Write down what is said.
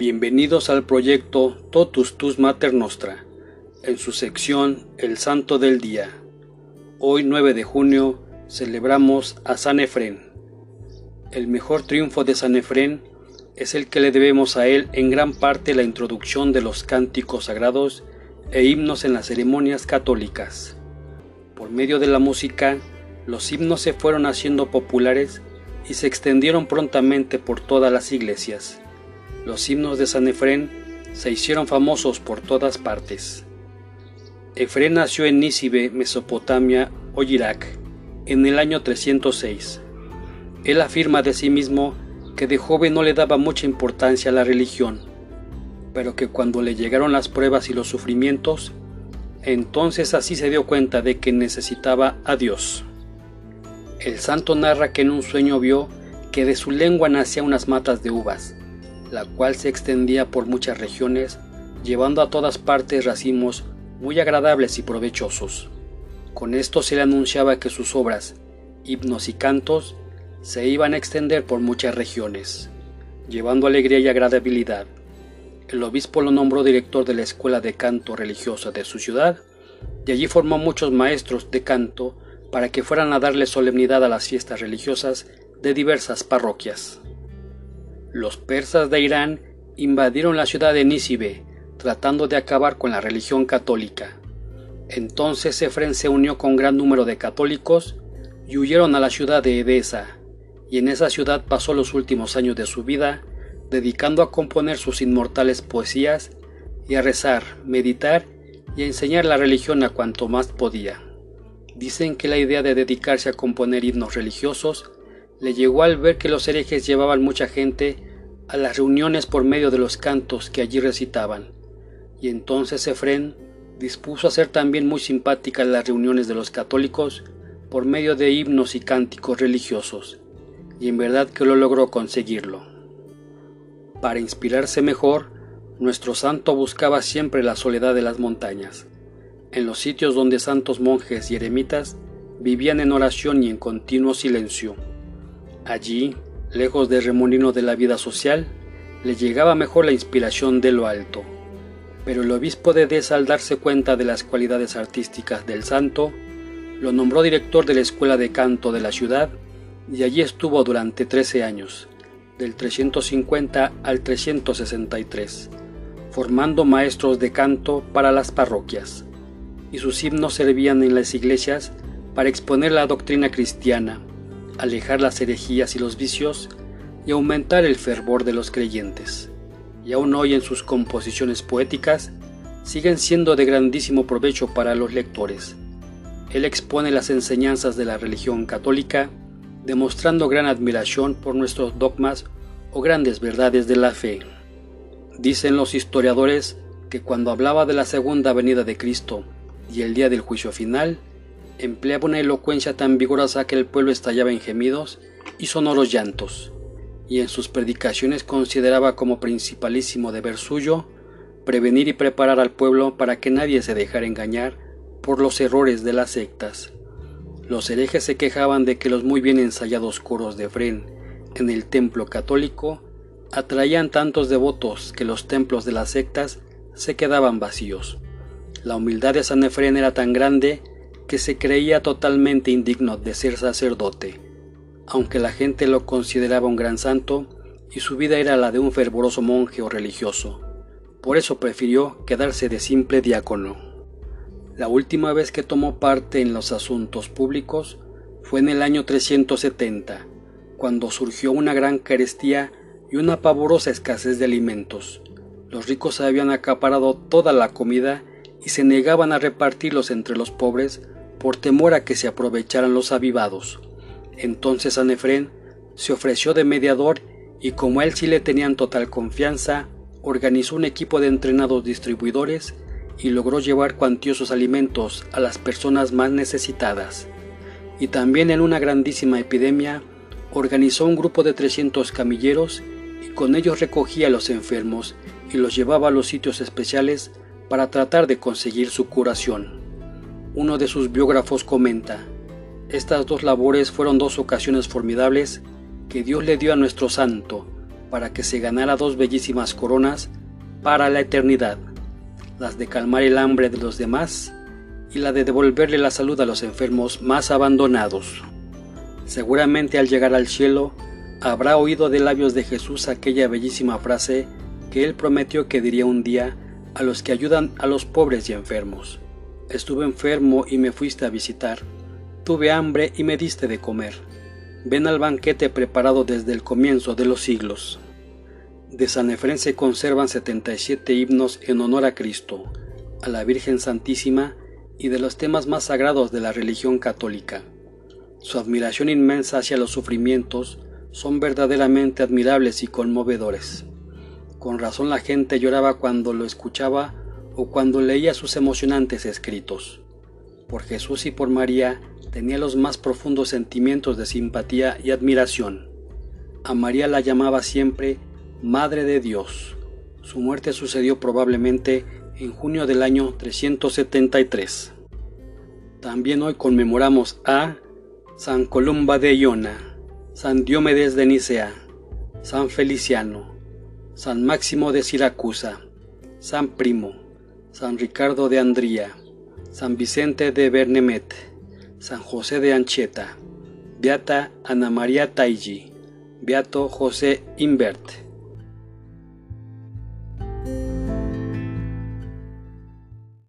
Bienvenidos al proyecto Totus Tus Mater Nostra, en su sección El Santo del Día. Hoy 9 de junio celebramos a San Efrén. El mejor triunfo de San Efrén es el que le debemos a él en gran parte la introducción de los cánticos sagrados e himnos en las ceremonias católicas. Por medio de la música, los himnos se fueron haciendo populares y se extendieron prontamente por todas las iglesias los himnos de San Efrén se hicieron famosos por todas partes. Efrén nació en Nísibe, Mesopotamia o Irak, en el año 306. Él afirma de sí mismo que de joven no le daba mucha importancia a la religión, pero que cuando le llegaron las pruebas y los sufrimientos, entonces así se dio cuenta de que necesitaba a Dios. El santo narra que en un sueño vio que de su lengua nacían unas matas de uvas, la cual se extendía por muchas regiones, llevando a todas partes racimos muy agradables y provechosos. Con esto se le anunciaba que sus obras, himnos y cantos, se iban a extender por muchas regiones, llevando alegría y agradabilidad. El obispo lo nombró director de la escuela de canto religiosa de su ciudad, y allí formó muchos maestros de canto para que fueran a darle solemnidad a las fiestas religiosas de diversas parroquias. Los persas de Irán invadieron la ciudad de Nísibe, tratando de acabar con la religión católica. Entonces Efren se unió con gran número de católicos y huyeron a la ciudad de Edesa, y en esa ciudad pasó los últimos años de su vida, dedicando a componer sus inmortales poesías y a rezar, meditar y enseñar la religión a cuanto más podía. Dicen que la idea de dedicarse a componer himnos religiosos le llegó al ver que los herejes llevaban mucha gente a las reuniones por medio de los cantos que allí recitaban, y entonces Efrén dispuso a hacer también muy simpáticas las reuniones de los católicos por medio de himnos y cánticos religiosos, y en verdad que lo logró conseguirlo. Para inspirarse mejor, nuestro santo buscaba siempre la soledad de las montañas, en los sitios donde santos monjes y eremitas vivían en oración y en continuo silencio Allí, lejos del remolino de la vida social, le llegaba mejor la inspiración de lo alto. Pero el obispo de Edesa, al darse cuenta de las cualidades artísticas del santo, lo nombró director de la escuela de canto de la ciudad y allí estuvo durante 13 años, del 350 al 363, formando maestros de canto para las parroquias, y sus himnos servían en las iglesias para exponer la doctrina cristiana alejar las herejías y los vicios y aumentar el fervor de los creyentes. Y aún hoy en sus composiciones poéticas siguen siendo de grandísimo provecho para los lectores. Él expone las enseñanzas de la religión católica, demostrando gran admiración por nuestros dogmas o grandes verdades de la fe. Dicen los historiadores que cuando hablaba de la segunda venida de Cristo y el día del juicio final, empleaba una elocuencia tan vigorosa que el pueblo estallaba en gemidos y sonoros llantos, y en sus predicaciones consideraba como principalísimo deber suyo prevenir y preparar al pueblo para que nadie se dejara engañar por los errores de las sectas. Los herejes se quejaban de que los muy bien ensayados coros de Fren en el templo católico atraían tantos devotos que los templos de las sectas se quedaban vacíos. La humildad de San Efrén era tan grande que se creía totalmente indigno de ser sacerdote, aunque la gente lo consideraba un gran santo y su vida era la de un fervoroso monje o religioso. Por eso prefirió quedarse de simple diácono. La última vez que tomó parte en los asuntos públicos fue en el año 370, cuando surgió una gran carestía y una pavorosa escasez de alimentos. Los ricos habían acaparado toda la comida y se negaban a repartirlos entre los pobres por temor a que se aprovecharan los avivados. Entonces San se ofreció de mediador y como a él sí le tenían total confianza, organizó un equipo de entrenados distribuidores y logró llevar cuantiosos alimentos a las personas más necesitadas. Y también en una grandísima epidemia, organizó un grupo de 300 camilleros y con ellos recogía a los enfermos y los llevaba a los sitios especiales para tratar de conseguir su curación. Uno de sus biógrafos comenta, estas dos labores fueron dos ocasiones formidables que Dios le dio a nuestro santo para que se ganara dos bellísimas coronas para la eternidad, las de calmar el hambre de los demás y la de devolverle la salud a los enfermos más abandonados. Seguramente al llegar al cielo habrá oído de labios de Jesús aquella bellísima frase que él prometió que diría un día a los que ayudan a los pobres y enfermos. Estuve enfermo y me fuiste a visitar. Tuve hambre y me diste de comer. Ven al banquete preparado desde el comienzo de los siglos. De San Efrén se conservan 77 himnos en honor a Cristo, a la Virgen Santísima y de los temas más sagrados de la religión católica. Su admiración inmensa hacia los sufrimientos son verdaderamente admirables y conmovedores. Con razón la gente lloraba cuando lo escuchaba o cuando leía sus emocionantes escritos. Por Jesús y por María tenía los más profundos sentimientos de simpatía y admiración. A María la llamaba siempre Madre de Dios. Su muerte sucedió probablemente en junio del año 373. También hoy conmemoramos a San Columba de Iona, San Diomedes de Nicea, San Feliciano, San Máximo de Siracusa, San Primo, San Ricardo de Andría, San Vicente de Bernemet, San José de Ancheta, Beata Ana María Taigi, Beato José Invert.